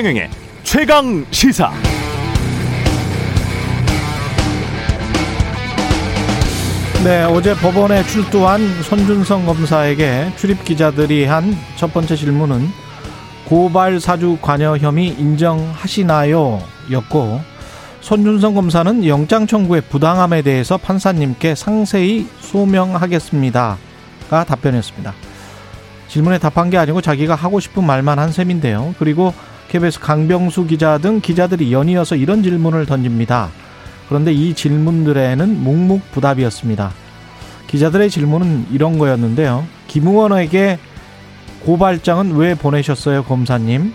최경영의 최강 시사. 네, 어제 법원에 출두한 손준성 검사에게 출입 기자들이 한 첫 번째 질문은 고발 사주 관여 혐의 인정하시나요? 였고 손준성 검사는 영장 청구의 부당함에 대해서 판사님께 상세히 소명하겠습니다가 답변했습니다. 질문에 답한 게 아니고 자기가 하고 싶은 말만 한 셈인데요. 그리고 KBS 강병수 기자 등 기자들이 연이어서 이런 질문을 던집니다. 그런데 이 질문들에는 묵묵부답이었습니다. 기자들의 질문은 이런 거였는데요. 김 의원에게 고발장은 왜 보내셨어요, 검사님?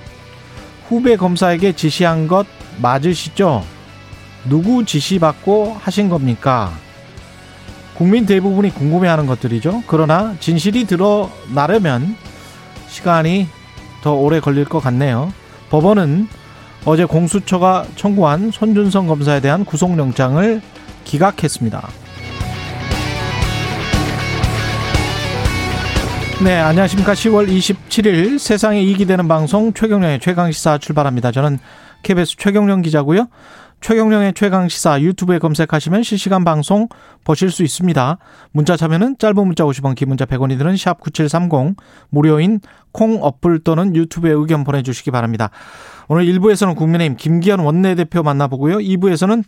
후배 검사에게 지시한 것 맞으시죠? 누구 지시받고 하신 겁니까? 국민 대부분이 궁금해하는 것들이죠. 그러나 진실이 드러나려면 시간이 더 오래 걸릴 것 같네요. 법원은 어제 공수처가 청구한 손준성 검사에 대한 구속영장을 기각했습니다. 네, 안녕하십니까. 10월 27일 세상에 이익이 되는 방송 최경령의 최강시사 출발합니다. 저는 KBS 최경령 기자고요. 최경령의 최강 시사 유튜브에 검색하시면 실시간 방송 보실 수 있습니다. 문자 참여는 짧은 문자 50원, 긴 문자 100원이 드는 샵 9730 무료인 콩 어플 또는 유튜브에 의견 보내 주시기 바랍니다. 오늘 1부에서는 국민의힘 김기현 원내대표 만나보고요. 2부에서는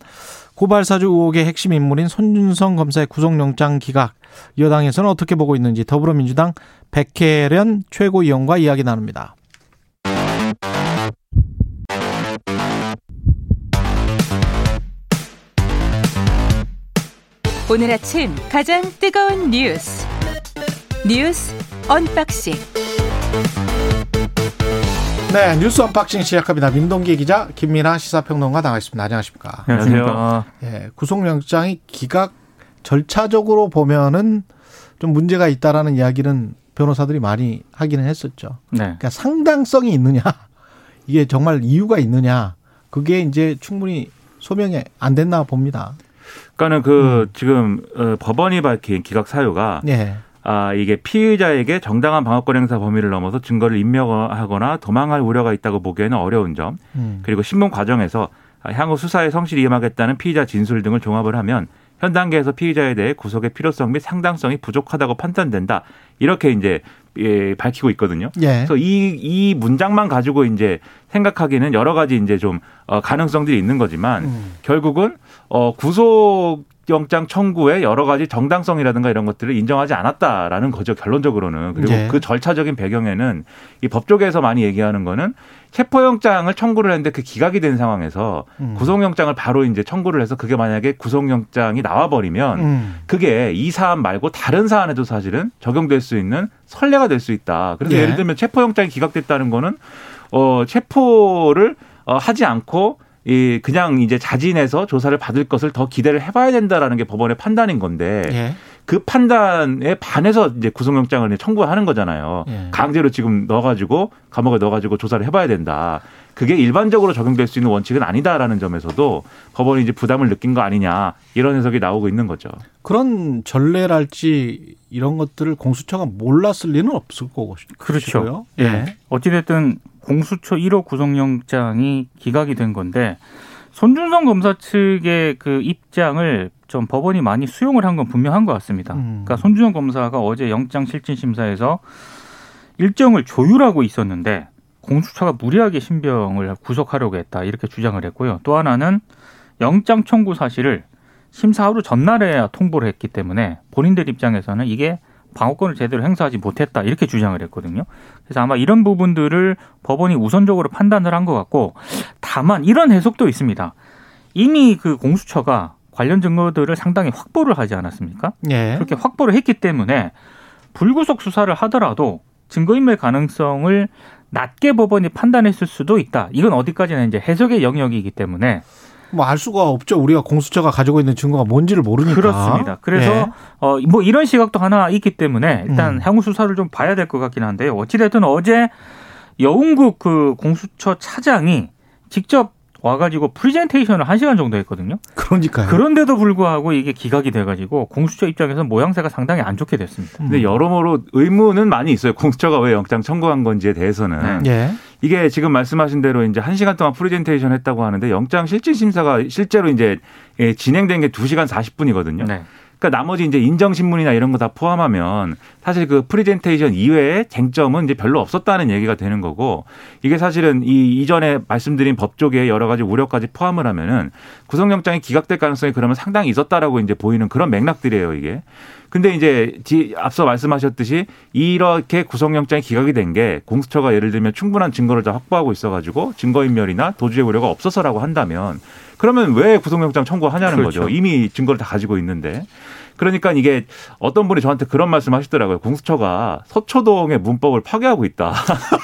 고발사주 의혹의 핵심 인물인 손준성 검사의 구속영장 기각 여당에서는 어떻게 보고 있는지 더불어민주당 백혜련 최고위원과 이야기 나눕니다. 오늘 아침 가장 뜨거운 뉴스 뉴스 unboxing 네, 뉴스 unboxing 시작합니다. 민동기 기자, 김민아 시사평론가 나와 있습니다. 안녕하십니까? 안녕하세요. 예, 구속영장이 기각 절차적으로 보면은 좀 문제가 있다라는 이야기는 변호사들이 많이 하기는 했었죠. 네. 그러니까 상당성이 있느냐, 이게 정말 이유가 있느냐, 그게 이제 충분히 소명이 안 됐나 봅니다. 그러니까는 그 음. 지금 어, 법원이 밝힌 기각 사유가 예. 아 이게 피의자에게 정당한 방어권 행사 범위를 넘어서 증거를 인멸하거나 도망할 우려가 있다고 보기에는 어려운 점, 음. 그리고 신문 과정에서 향후 수사에 성실히 임하겠다는 피의자 진술 등을 종합을 하면 현 단계에서 피의자에 대해 구속의 필요성 및 상당성이 부족하다고 판단된다. 이렇게 이제 예, 밝히고 있거든요. 예. 그래서 이, 이 문장만 가지고 이제 생각하기는 여러 가지 이제 좀 어, 가능성들이 있는 거지만 음. 결국은 어, 구속 영장 청구의 여러 가지 정당성이라든가 이런 것들을 인정하지 않았다라는 거죠 결론적으로는 그리고 예. 그 절차적인 배경에는 이 법조계에서 많이 얘기하는 거는 체포영장을 청구를 했는데 그 기각이 된 상황에서 음. 구속영장을 바로 이제 청구를 해서 그게 만약에 구속영장이 나와버리면 음. 그게 이 사안 말고 다른 사안에도 사실은 적용될 수 있는 선례가 될 수 있다. 그래서 예. 예를 들면 체포영장이 기각됐다는 거는 어 체포를 어 하지 않고 이 그냥 이제 자진해서 조사를 받을 것을 더 기대를 해봐야 된다라는 게 법원의 판단인 건데 예. 그 판단에 반해서 이제 구속영장을 청구하는 거잖아요. 예. 강제로 지금 넣어가지고 감옥에 넣어가지고 조사를 해봐야 된다. 그게 일반적으로 적용될 수 있는 원칙은 아니다라는 점에서도 법원이 이제 부담을 느낀 거 아니냐 이런 해석이 나오고 있는 거죠. 그런 전례랄지 이런 것들을 공수처가 몰랐을 리는 없을 거고. 그렇죠. 싶고요. 예. 예. 어찌됐든 공수처 1호 구속영장이 기각이 된 건데 손준성 검사 측의 그 입장을 좀 법원이 많이 수용을 한 건 분명한 것 같습니다. 음. 그러니까 손준성 검사가 어제 영장 실질 심사에서 일정을 조율하고 있었는데 공수처가 무리하게 신병을 구속하려고 했다 이렇게 주장을 했고요. 또 하나는 영장 청구 사실을 심사 하루 전날에야 통보를 했기 때문에 본인들 입장에서는 이게 방어권을 제대로 행사하지 못했다 이렇게 주장을 했거든요. 그래서 아마 이런 부분들을 법원이 우선적으로 판단을 한 것 같고 다만 이런 해석도 있습니다. 이미 그 공수처가 관련 증거들을 상당히 확보를 하지 않았습니까? 예. 그렇게 확보를 했기 때문에 불구속 수사를 하더라도 증거인멸 가능성을 낮게 법원이 판단했을 수도 있다. 이건 어디까지나 이제 해석의 영역이기 때문에 뭐 알 수가 없죠. 우리가 공수처가 가지고 있는 증거가 뭔지를 모르니까. 그렇습니다. 그래서 예. 어 뭐 이런 시각도 하나 있기 때문에 일단 음. 향후 수사를 좀 봐야 될 것 같긴 한데요. 어찌됐든 어제 여운국 그 공수처 차장이 직접 와가지고 프리젠테이션을 한 시간 정도 했거든요. 그러니까요. 그런데도 불구하고 이게 기각이 돼가지고 공수처 입장에서 모양새가 상당히 안 좋게 됐습니다. 근데 여러모로 의문은 많이 있어요. 공수처가 왜 영장 청구한 건지에 대해서는. 네. 예. 이게 지금 말씀하신 대로 이제 한 시간 동안 프레젠테이션 했다고 하는데 영장 실질 심사가 실제로 이제 예, 진행된 게 2시간 40분이거든요. 네. 그러니까 나머지 이제 인정 신문이나 이런 거 다 포함하면 사실 그 프레젠테이션 이외에 쟁점은 이제 별로 없었다는 얘기가 되는 거고 이게 사실은 이 이전에 말씀드린 법조계의 여러 가지 우려까지 포함을 하면은 구속영장이 기각될 가능성이 그러면 상당히 있었다라고 이제 보이는 그런 맥락들이에요, 이게. 근데 이제 뒤- 앞서 말씀하셨듯이 이렇게 구속영장이 기각이 된 게 공수처가 예를 들면 충분한 증거를 다 확보하고 있어가지고 증거인멸이나 도주의 우려가 없어서라고 한다면 그러면 왜 구속영장 청구하냐는 그렇죠. 거죠. 이미 증거를 다 가지고 있는데. 그러니까 이게 어떤 분이 저한테 그런 말씀 하시더라고요. 공수처가 서초동의 문법을 파괴하고 있다.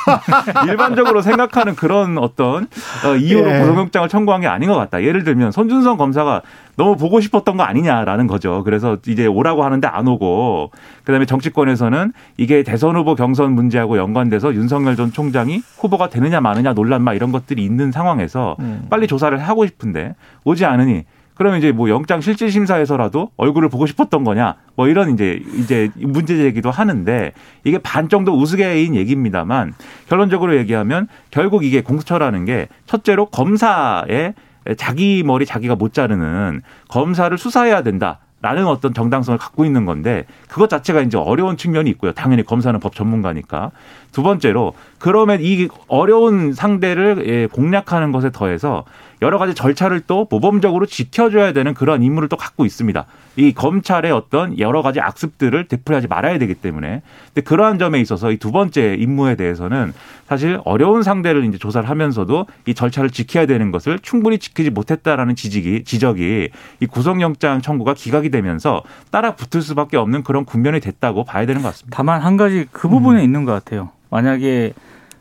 일반적으로 생각하는 그런 어떤 어, 이유로 예. 구속영장을 청구한 게 아닌 것 같다. 예를 들면 손준성 검사가 너무 보고 싶었던 거 아니냐라는 거죠. 그래서 이제 오라고 하는데 안 오고 그다음에 정치권에서는 이게 대선 후보 경선 문제하고 연관돼서 윤석열 전 총장이 후보가 되느냐 마느냐 논란 막 이런 것들이 있는 상황에서 음. 빨리 조사를 하고 싶은데 오지 않으니 그러면 이제 뭐 영장 실질 심사에서라도 얼굴을 보고 싶었던 거냐 뭐 이런 이제 이제 문제 제기도 하는데 이게 반 정도 우스개인 얘기입니다만 결론적으로 얘기하면 결국 이게 공수처라는 게 첫째로 검사의 자기 머리 자기가 못 자르는 검사를 수사해야 된다. 라는 어떤 정당성을 갖고 있는 건데 그것 자체가 이제 어려운 측면이 있고요. 당연히 검사는 법 전문가니까. 두 번째로 그러면 이 어려운 상대를 예, 공략하는 것에 더해서 여러 가지 절차를 또 모범적으로 지켜줘야 되는 그런 임무를 또 갖고 있습니다. 이 검찰의 어떤 여러 가지 악습들을 되풀이하지 말아야 되기 때문에. 근데 그러한 점에 있어서 이 두 번째 임무에 대해서는 사실 어려운 상대를 이제 조사를 하면서도 이 절차를 지켜야 되는 것을 충분히 지키지 못했다라는 지적이 지적이 이 구속영장 청구가 기각이 되면서 따라 붙을 수밖에 없는 그런 국면이 됐다고 봐야 되는 것 같습니다. 다만 한 가지 그 부분에 있는 것 같아요. 만약에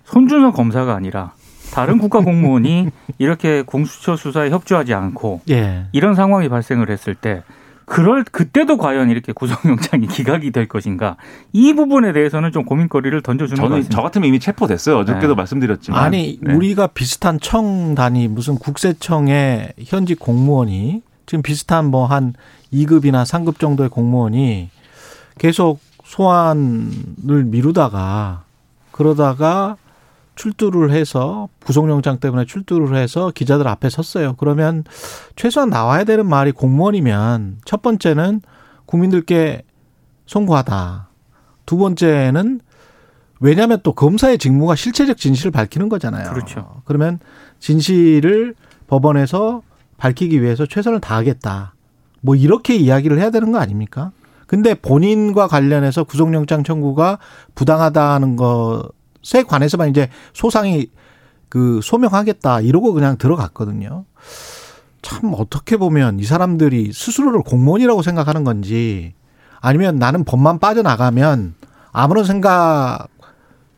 손준성 검사가 아니라 다른 국가 공무원이 이렇게 공수처 수사에 협조하지 않고 예. 이런 상황이 발생을 했을 때 그럴 그때도 과연 이렇게 구속영장이 기각이 될 것인가 이 부분에 대해서는 좀 고민거리를 던져주는 것 저는 같습니다. 저 같으면 이미 체포됐어요. 어저께도 네. 말씀드렸지만. 아니 네. 우리가 비슷한 청 단위 무슨 국세청의 현직 공무원이 지금 비슷한 뭐 한 2급이나 3급 정도의 공무원이 계속 소환을 미루다가 그러다가 출두를 해서 구속영장 때문에 출두를 해서 기자들 앞에 섰어요. 그러면 최소한 나와야 되는 말이 공무원이면 첫 번째는 국민들께 송구하다. 두 번째는 왜냐하면 또 검사의 직무가 실체적 진실을 밝히는 거잖아요. 그렇죠. 그러면 진실을 법원에서 밝히기 위해서 최선을 다하겠다. 뭐 이렇게 이야기를 해야 되는 거 아닙니까? 근데 본인과 관련해서 구속영장 청구가 부당하다는 것 에 관해서만 이제 소상히 그 소명하겠다 이러고 그냥 들어갔거든요. 참 어떻게 보면 이 사람들이 스스로를 공무원이라고 생각하는 건지 아니면 나는 법만 빠져나가면 아무런 생각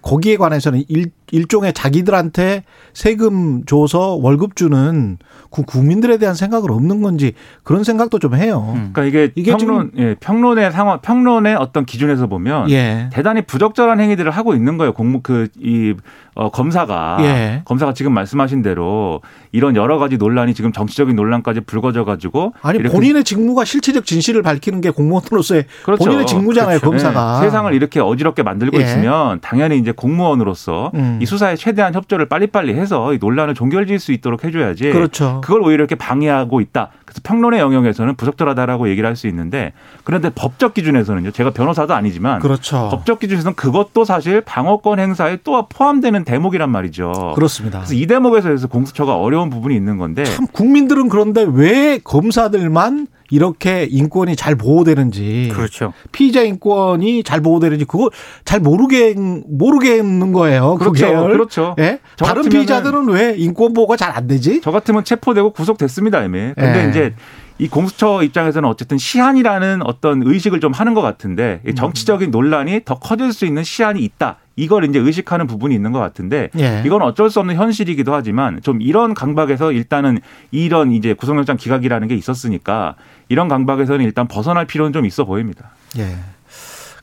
거기에 관해서는 일, 일종의 자기들한테 세금 줘서 월급 주는 그 국민들에 대한 생각은 없는 건지 그런 생각도 좀 해요. 음. 그러니까 이게, 이게 평론, 예, 평론의 상황, 평론의 어떤 기준에서 보면 예. 대단히 부적절한 행위들을 하고 있는 거예요. 공무 그이 어, 검사가 예. 검사가 지금 말씀하신 대로 이런 여러 가지 논란이 지금 정치적인 논란까지 불거져 가지고 아니 본인의 직무가 실체적 진실을 밝히는 게 공무원으로서의 그렇죠. 본인의 직무잖아요, 그렇죠. 검사가. 네. 세상을 이렇게 어지럽게 만들고 예. 있으면 당연히 이제 공무원으로서 음. 이 수사에 최대한 협조를 빨리빨리 해서 이 논란을 종결지을 수 있도록 해줘야지. 그렇죠. 그걸 오히려 이렇게 방해하고 있다. 그래서 평론의 영역에서는 부적절하다라고 얘기를 할 수 있는데 그런데 법적 기준에서는요. 제가 변호사도 아니지만 그렇죠. 법적 기준에서는 그것도 사실 방어권 행사에 또 포함되는 대목이란 말이죠. 그렇습니다. 그래서 이 대목에서 공수처가 어려운 부분이 있는 건데 참 국민들은 그런데 왜 검사들만 이렇게 인권이 잘 보호되는지 그렇죠. 피의자 인권이 잘 보호되는지 그걸 잘 모르게 모르겠는 거예요. 그렇죠. 그게. 그렇죠. 예? 저 다른 피의자들은 왜 인권 보호가 잘 안 되지? 저 같으면 체포되고 구속됐습니다, 이미. 근데 예. 이제 이 공수처 입장에서는 어쨌든 시한이라는 어떤 의식을 좀 하는 것 같은데 이 정치적인 논란이 더 커질 수 있는 시한이 있다. 이걸 이제 의식하는 부분이 있는 것 같은데 예. 이건 어쩔 수 없는 현실이기도 하지만 좀 이런 강박에서 일단은 이런 이제 구속영장 기각이라는 게 있었으니까 이런 강박에서는 일단 벗어날 필요는 좀 있어 보입니다. 예.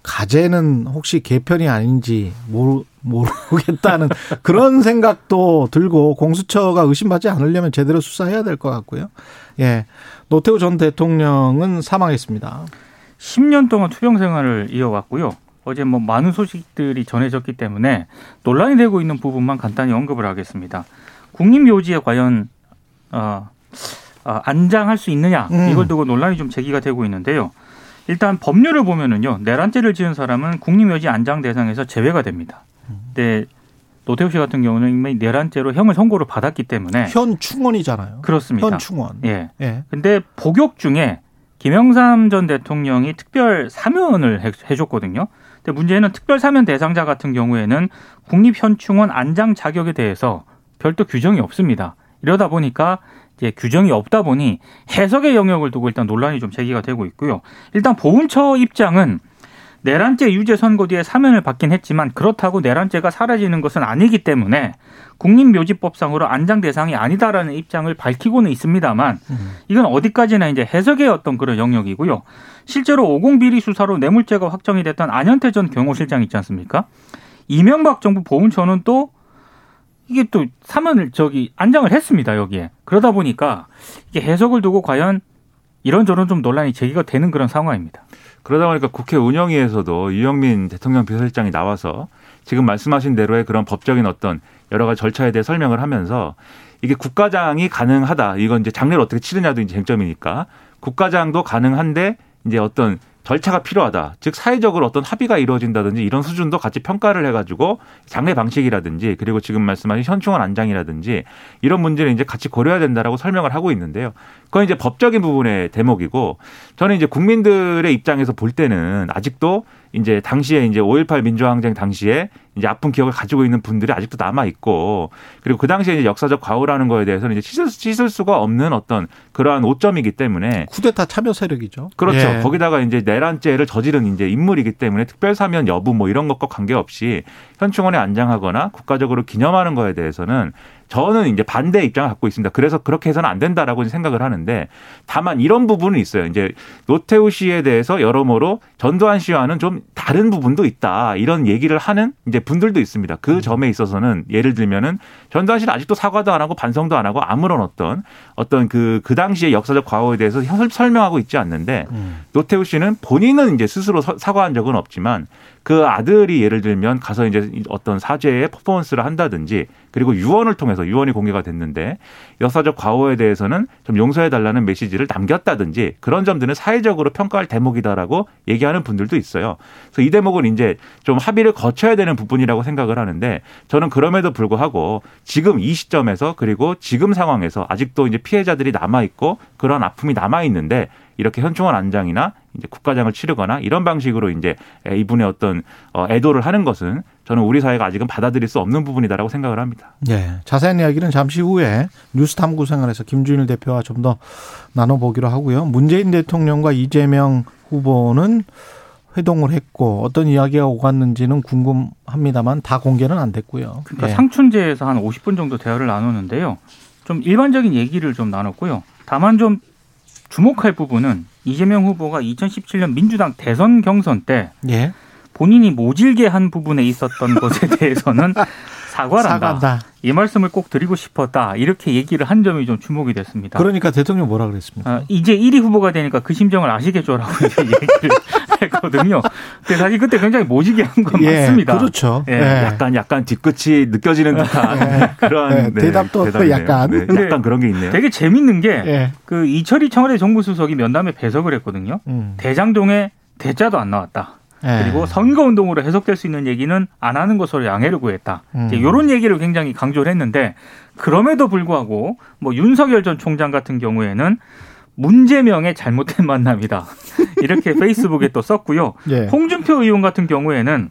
가재는 혹시 개편이 아닌지 모르, 모르겠다는 그런 생각도 들고 공수처가 의심받지 않으려면 제대로 수사해야 될 것 같고요. 예. 노태우 전 대통령은 사망했습니다. 10년 동안 투병 생활을 이어왔고요. 어제 뭐 많은 소식들이 전해졌기 때문에 논란이 되고 있는 부분만 간단히 언급을 하겠습니다. 국립묘지에 과연 어, 어, 안장할 수 있느냐 음. 이걸 두고 논란이 좀 제기가 되고 있는데요. 일단 법률을 보면은요 내란죄를 지은 사람은 국립묘지 안장 대상에서 제외가 됩니다. 근데 노태우 씨 같은 경우는 이미 내란죄로 형을 선고를 받았기 때문에 현 충원이잖아요. 그렇습니다. 현 충원. 예. 예. 근데 복역 중에 김영삼 전 대통령이 특별 사면을 해- 해줬거든요. 근데 문제는 특별 사면 대상자 같은 경우에는 국립현충원 안장 자격에 대해서 별도 규정이 없습니다. 이러다 보니까 이제 규정이 없다 보니 해석의 영역을 두고 일단 논란이 좀 제기가 되고 있고요. 일단 보훈처 입장은 내란죄 유죄 선고 뒤에 사면을 받긴 했지만 그렇다고 내란죄가 사라지는 것은 아니기 때문에 국립묘지법상으로 안장 대상이 아니다라는 입장을 밝히고는 있습니다만 이건 어디까지나 이제 해석의 어떤 그런 영역이고요. 실제로 50 비리 수사로 뇌물죄가 확정이 됐던 안현태 전 경호실장 있지 않습니까? 이명박 정부 보훈처는 또 이게 또 사면을 저기 안장을 했습니다 여기에 그러다 보니까 이게 해석을 두고 과연 이런저런 좀 논란이 제기가 되는 그런 상황입니다. 그러다 보니까 국회 운영위에서도 유영민 대통령 비서실장이 나와서 지금 말씀하신 대로의 그런 법적인 어떤 여러 가지 절차에 대해 설명을 하면서 이게 국가장이 가능하다. 이건 이제 장례를 어떻게 치르냐도 이제 쟁점이니까 국가장도 가능한데 이제 어떤 절차가 필요하다. 즉 사회적으로 어떤 합의가 이루어진다든지 이런 수준도 같이 평가를 해가지고 장례 방식이라든지 그리고 지금 말씀하신 현충원 안장이라든지 이런 문제를 이제 같이 고려해야 된다라고 설명을 하고 있는데요. 그건 이제 법적인 부분의 대목이고 저는 이제 국민들의 입장에서 볼 때는 아직도 이제 당시에 이제 5.18 민주항쟁 당시에 이제 아픈 기억을 가지고 있는 분들이 아직도 남아 있고 그리고 그 당시에 이제 역사적 과오라는 거에 대해서는 이제 씻을, 씻을 수가 없는 어떤 그러한 오점이기 때문에 쿠데타 참여 세력이죠. 그렇죠. 예. 거기다가 이제 내란죄를 저지른 이제 인물이기 때문에 특별 사면 여부 뭐 이런 것과 관계없이 현충원에 안장하거나 국가적으로 기념하는 거에 대해서는 저는 이제 반대 입장을 갖고 있습니다. 그래서 그렇게 해서는 안 된다라고 생각을 하는데 다만 이런 부분은 있어요. 이제 노태우 씨에 대해서 여러모로 전두환 씨와는 좀 다른 부분도 있다. 이런 얘기를 하는 이제 분들도 있습니다. 그 점에 있어서는 예를 들면은 전두환 씨는 아직도 사과도 안 하고 반성도 안 하고 아무런 어떤 어떤 그, 그 당시의 역사적 과오에 대해서 설- 설명하고 있지 않는데 음. 노태우 씨는 본인은 이제 스스로 서- 사과한 적은 없지만 그 아들이 예를 들면 가서 이제 어떤 사죄의 퍼포먼스를 한다든지 그리고 유언을 통해서 유언이 공개가 됐는데 역사적 과오에 대해서는 좀 용서해 달라는 메시지를 남겼다든지 그런 점들은 사회적으로 평가할 대목이다라고 얘기하는 분들도 있어요. 그래서 이 대목은 이제 좀 합의를 거쳐야 되는 부분이라고 생각을 하는데 저는 그럼에도 불구하고 지금 이 시점에서 그리고 지금 상황에서 아직도 이제 피해자들이 남아 있고 그런 아픔이 남아 있는데 이렇게 현충원 안장이나 이제 국가장을 치르거나 이런 방식으로 이제 이분의 어떤 어, 애도를 하는 것은 저는 우리 사회가 아직은 받아들일 수 없는 부분이다라고 생각을 합니다. 예. 자세한 이야기는 잠시 후에 뉴스 탐구 생활에서 김준일 대표와 좀 더 나눠보기로 하고요. 문재인 대통령과 이재명 후보는 회동을 했고 어떤 이야기가 오갔는지는 궁금합니다만 다 공개는 안 됐고요. 그러니까 예. 상춘제에서 한 50분 정도 대화를 나누는데요. 좀 일반적인 얘기를 좀 나눴고요. 다만 좀 주목할 부분은 이재명 후보가 2017년 민주당 대선 경선 때 예. 본인이 모질게 한 부분에 있었던 것에 대해서는 사과를 한다. 사과한다. 이 말씀을 꼭 드리고 싶었다. 이렇게 얘기를 한 점이 좀 주목이 됐습니다. 그러니까 대통령 뭐라 그랬습니까? 아, 이제 1위 후보가 되니까 그 심정을 아시겠죠라고 이제 얘기를 했거든요. 근데 사실 그때 굉장히 모지게 한 건 예, 맞습니다. 그렇죠. 예, 예. 약간 약간 뒤끝이 느껴지는 듯한 그런 네, 대답도 대답이네요. 약간. 네, 약간 그런 게 있네요. 되게 재밌는 게 예. 그 이철희 청와대 정무수석이 면담에 배석을 했거든요. 음. 대장동에 대자도 안 나왔다. 예. 그리고 선거운동으로 해석될 수 있는 얘기는 안 하는 것으로 양해를 구했다. 음. 이런 얘기를 굉장히 강조를 했는데 그럼에도 불구하고 뭐 윤석열 전 총장 같은 경우에는 문재명의 잘못된 만남이다. 이렇게 페이스북에 또 썼고요. 예. 홍준표 의원 같은 경우에는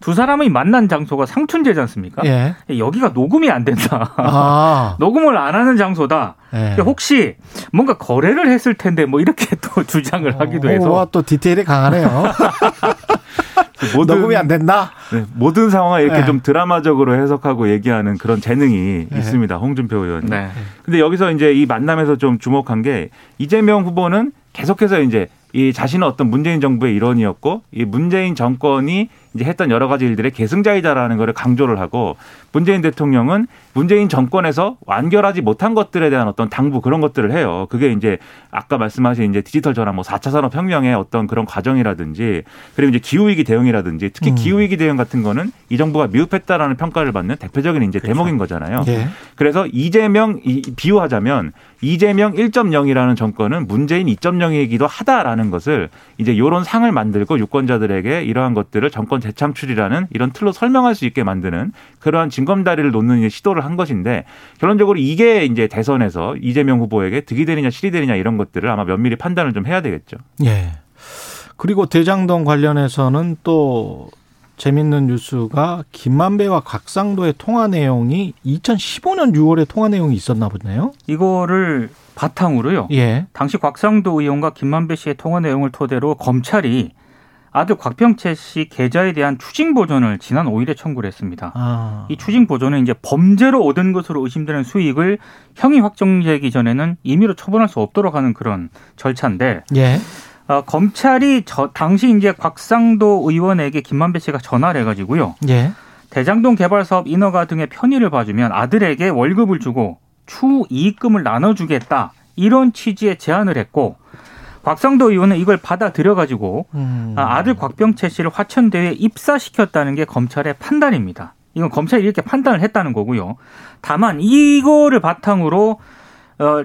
두 사람이 만난 장소가 상춘제지 않습니까? 예. 여기가 녹음이 안 된다. 아. 녹음을 안 하는 장소다. 예. 혹시 뭔가 거래를 했을 텐데 뭐 이렇게 또 주장을 하기도 해서 와, 또 디테일이 강하네요. 모든 녹음이 안 된다? 네, 모든 상황을 이렇게 네. 좀 드라마적으로 해석하고 얘기하는 그런 재능이 네. 있습니다. 홍준표 의원이. 네. 근데 여기서 이제 이 만남에서 좀 주목한 게 이재명 후보는 계속해서 이제 이 자신은 어떤 문재인 정부의 일원이었고 이 문재인 정권이 이제 했던 여러 가지 일들의 계승자이다라는 것을 강조를 하고 문재인 대통령은 문재인 정권에서 완결하지 못한 것들에 대한 어떤 당부 그런 것들을 해요. 그게 이제 아까 말씀하신 이제 디지털 전환 뭐 4차 산업 혁명의 어떤 그런 과정이라든지 그리고 이제 기후 위기 대응이라든지 특히 음. 기후 위기 대응 같은 거는 이 정부가 미흡했다라는 평가를 받는 대표적인 이제 그렇죠. 대목인 거잖아요. 예. 그래서 이재명 이- 비유하자면 이재명 1.0이라는 정권은 문재인 2.0이기도 하다라는 것을 이제 요런 상을 만들고 유권자들에게 이러한 것들을 정권 재창출이라는 이런 틀로 설명할 수 있게 만드는 그러한 징검다리를 놓는 이제 시도를 한 것인데 결론적으로 이게 이제 대선에서 이재명 후보에게 득이 되느냐 실이 되느냐 이런 것들을 아마 면밀히 판단을 좀 해야 되겠죠. 예. 그리고 대장동 관련해서는 또 재밌는 뉴스가 김만배와 곽상도의 통화 내용이 2015년 6월에 통화 내용이 있었나 보네요. 이거를 바탕으로요. 예. 당시 곽상도 의원과 김만배 씨의 통화 내용을 토대로 검찰이 아들 곽병채 씨 계좌에 대한 추징 보전을 지난 5일에 청구를 했습니다. 아. 이 추징 보전은 이제 범죄로 얻은 것으로 의심되는 수익을 형이 확정되기 전에는 임의로 처분할 수 없도록 하는 그런 절차인데 예. 어, 검찰이 저 당시 이제 곽상도 의원에게 김만배 씨가 전화를 해가지고요 예. 대장동 개발 사업 인허가 등의 편의를 봐주면 아들에게 월급을 주고 추후 이익금을 나눠주겠다 이런 취지의 제안을 했고 곽상도 의원은 이걸 받아들여가지고 음. 아, 아들 곽병채 씨를 화천대유에 입사시켰다는 게 검찰의 판단입니다. 이건 검찰이 이렇게 판단을 했다는 거고요. 다만 이거를 바탕으로 어,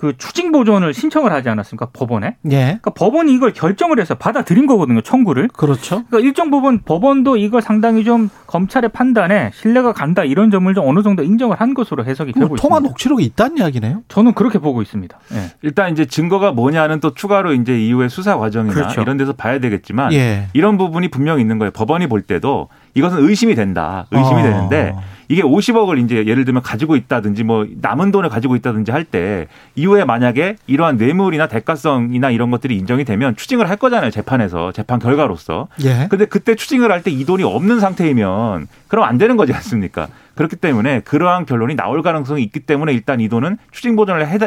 그 추징 보존을 신청을 하지 않았습니까 법원에? 예. 그러니까 법원이 이걸 결정을 해서 받아들인 거거든요 청구를. 그렇죠. 그러니까 일정 부분 법원도 이걸 상당히 좀 검찰의 판단에 신뢰가 간다 이런 점을 좀 어느 정도 인정을 한 것으로 해석이 되고 그럼 통화 있습니다. 녹취록이 있다는 이야기네요. 저는 그렇게 보고 있습니다. 예. 일단 이제 증거가 뭐냐는 또 추가로 이제 이후의 수사 과정이나 그렇죠. 이런 데서 봐야 되겠지만 예. 이런 부분이 분명히 있는 거예요. 법원이 볼 때도 이것은 의심이 된다. 의심이 어. 되는데 이게 50억을 이제 예를 들면 가지고 있다든지 뭐 남은 돈을 가지고 있다든지 할 때 이후에 만약에 이러한 뇌물이나 대가성이나 이런 것들이 인정이 되면 추징을 할 거잖아요. 재판에서 재판 결과로서. 예. 근데 그때 추징을 할 때 이 돈이 없는 상태이면 그럼 안 되는 거지 않습니까? 그렇기 때문에 그러한 결론이 나올 가능성이 있기 때문에 일단 이 돈은 추징 보전을 해,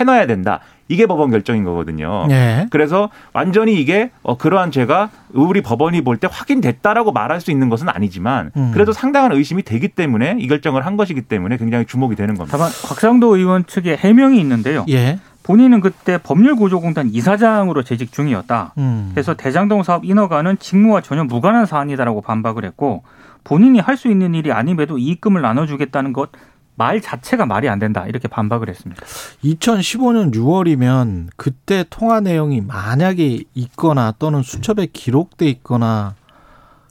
해놔야 된다. 이게 법원 결정인 거거든요. 예. 그래서 완전히 이게 어, 그러한 죄가 우리 법원이 볼 때 확인됐다라고 말할 수 있는 것은 아니지만 음. 그래도 상당한 의심이 되기 때문에 이 결정을 한 것이기 때문에 굉장히 주목이 되는 겁니다. 다만 곽상도 의원 측의 해명이 있는데요. 예. 본인은 그때 법률구조공단 이사장으로 재직 중이었다. 음. 그래서 대장동 사업 인허가는 직무와 전혀 무관한 사안이다라고 반박을 했고 본인이 할 수 있는 일이 아님에도 이익금을 나눠주겠다는 것 말 자체가 말이 안 된다 이렇게 반박을 했습니다. 2015년 6월이면 그때 통화 내용이 만약에 있거나 또는 수첩에 기록돼 있거나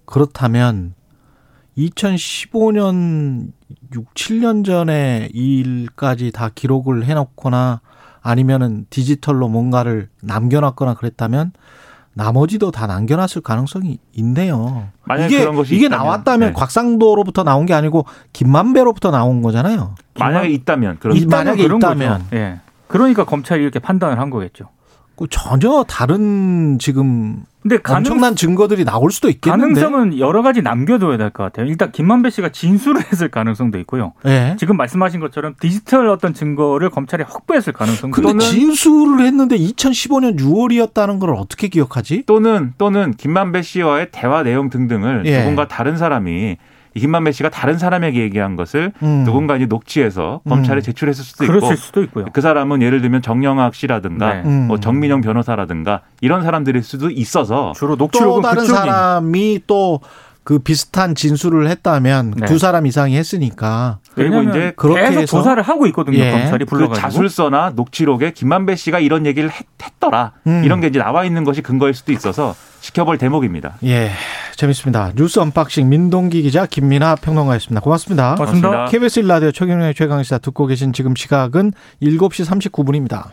그렇다면 2015년 6, 7년 전에 이 일까지 다 기록을 해놓거나 아니면은 디지털로 뭔가를 남겨놨거나 그랬다면 나머지도 다 남겨놨을 가능성이 있네요. 만약 이게 그런 것이 이게 있다면, 나왔다면 네. 곽상도로부터 나온 게 아니고 김만배로부터 나온 거잖아요. 만약에 있다면 그런 이- 만약에 있다면. 예. 그러니까 검찰이 이렇게 판단을 한 거겠죠. 그 전혀 다른 지금 근데 가능, 엄청난 증거들이 나올 수도 있겠는데. 가능성은 여러 가지 남겨둬야 될 것 같아요. 일단 김만배 씨가 진술을 했을 가능성도 있고요. 예. 지금 말씀하신 것처럼 디지털 어떤 증거를 검찰이 확보했을 가능성도 근데 있고 진술을 했는데 2015년 6월이었다는 걸 어떻게 기억하지? 또는 또는 김만배 씨와의 대화 내용 등등을 예. 누군가 다른 사람이 이 김만배 씨가 다른 사람에게 얘기한 것을 음. 누군가 이제 녹취해서 검찰에 음. 제출했을 수도 있고 수도 있고요. 그 사람은 예를 들면 정영학 씨라든가 네. 음. 뭐 정민영 변호사라든가 이런 사람들일 수도 있어서 주로 또 녹취록은 다른 그쪽이 사람이 또 그 비슷한 진술을 했다면 네. 두 사람 이상이 했으니까 그리고 이제 그렇게 계속 해서 조사를 하고 있거든요. 예. 검찰이 그 불러가지고. 자술서나 녹취록에 김만배 씨가 이런 얘기를 했, 더라 음. 이런 게 이제 나와 있는 것이 근거일 수도 있어서 지켜볼 대목입니다. 예 재밌습니다. 뉴스 unboxing 민동기 기자 김민아 평론가였습니다. 고맙습니다. 고맙습니다. 고맙습니다. KBS 1라디오 최경영의 최강시사 듣고 계신 지금 시각은 7시 39분입니다.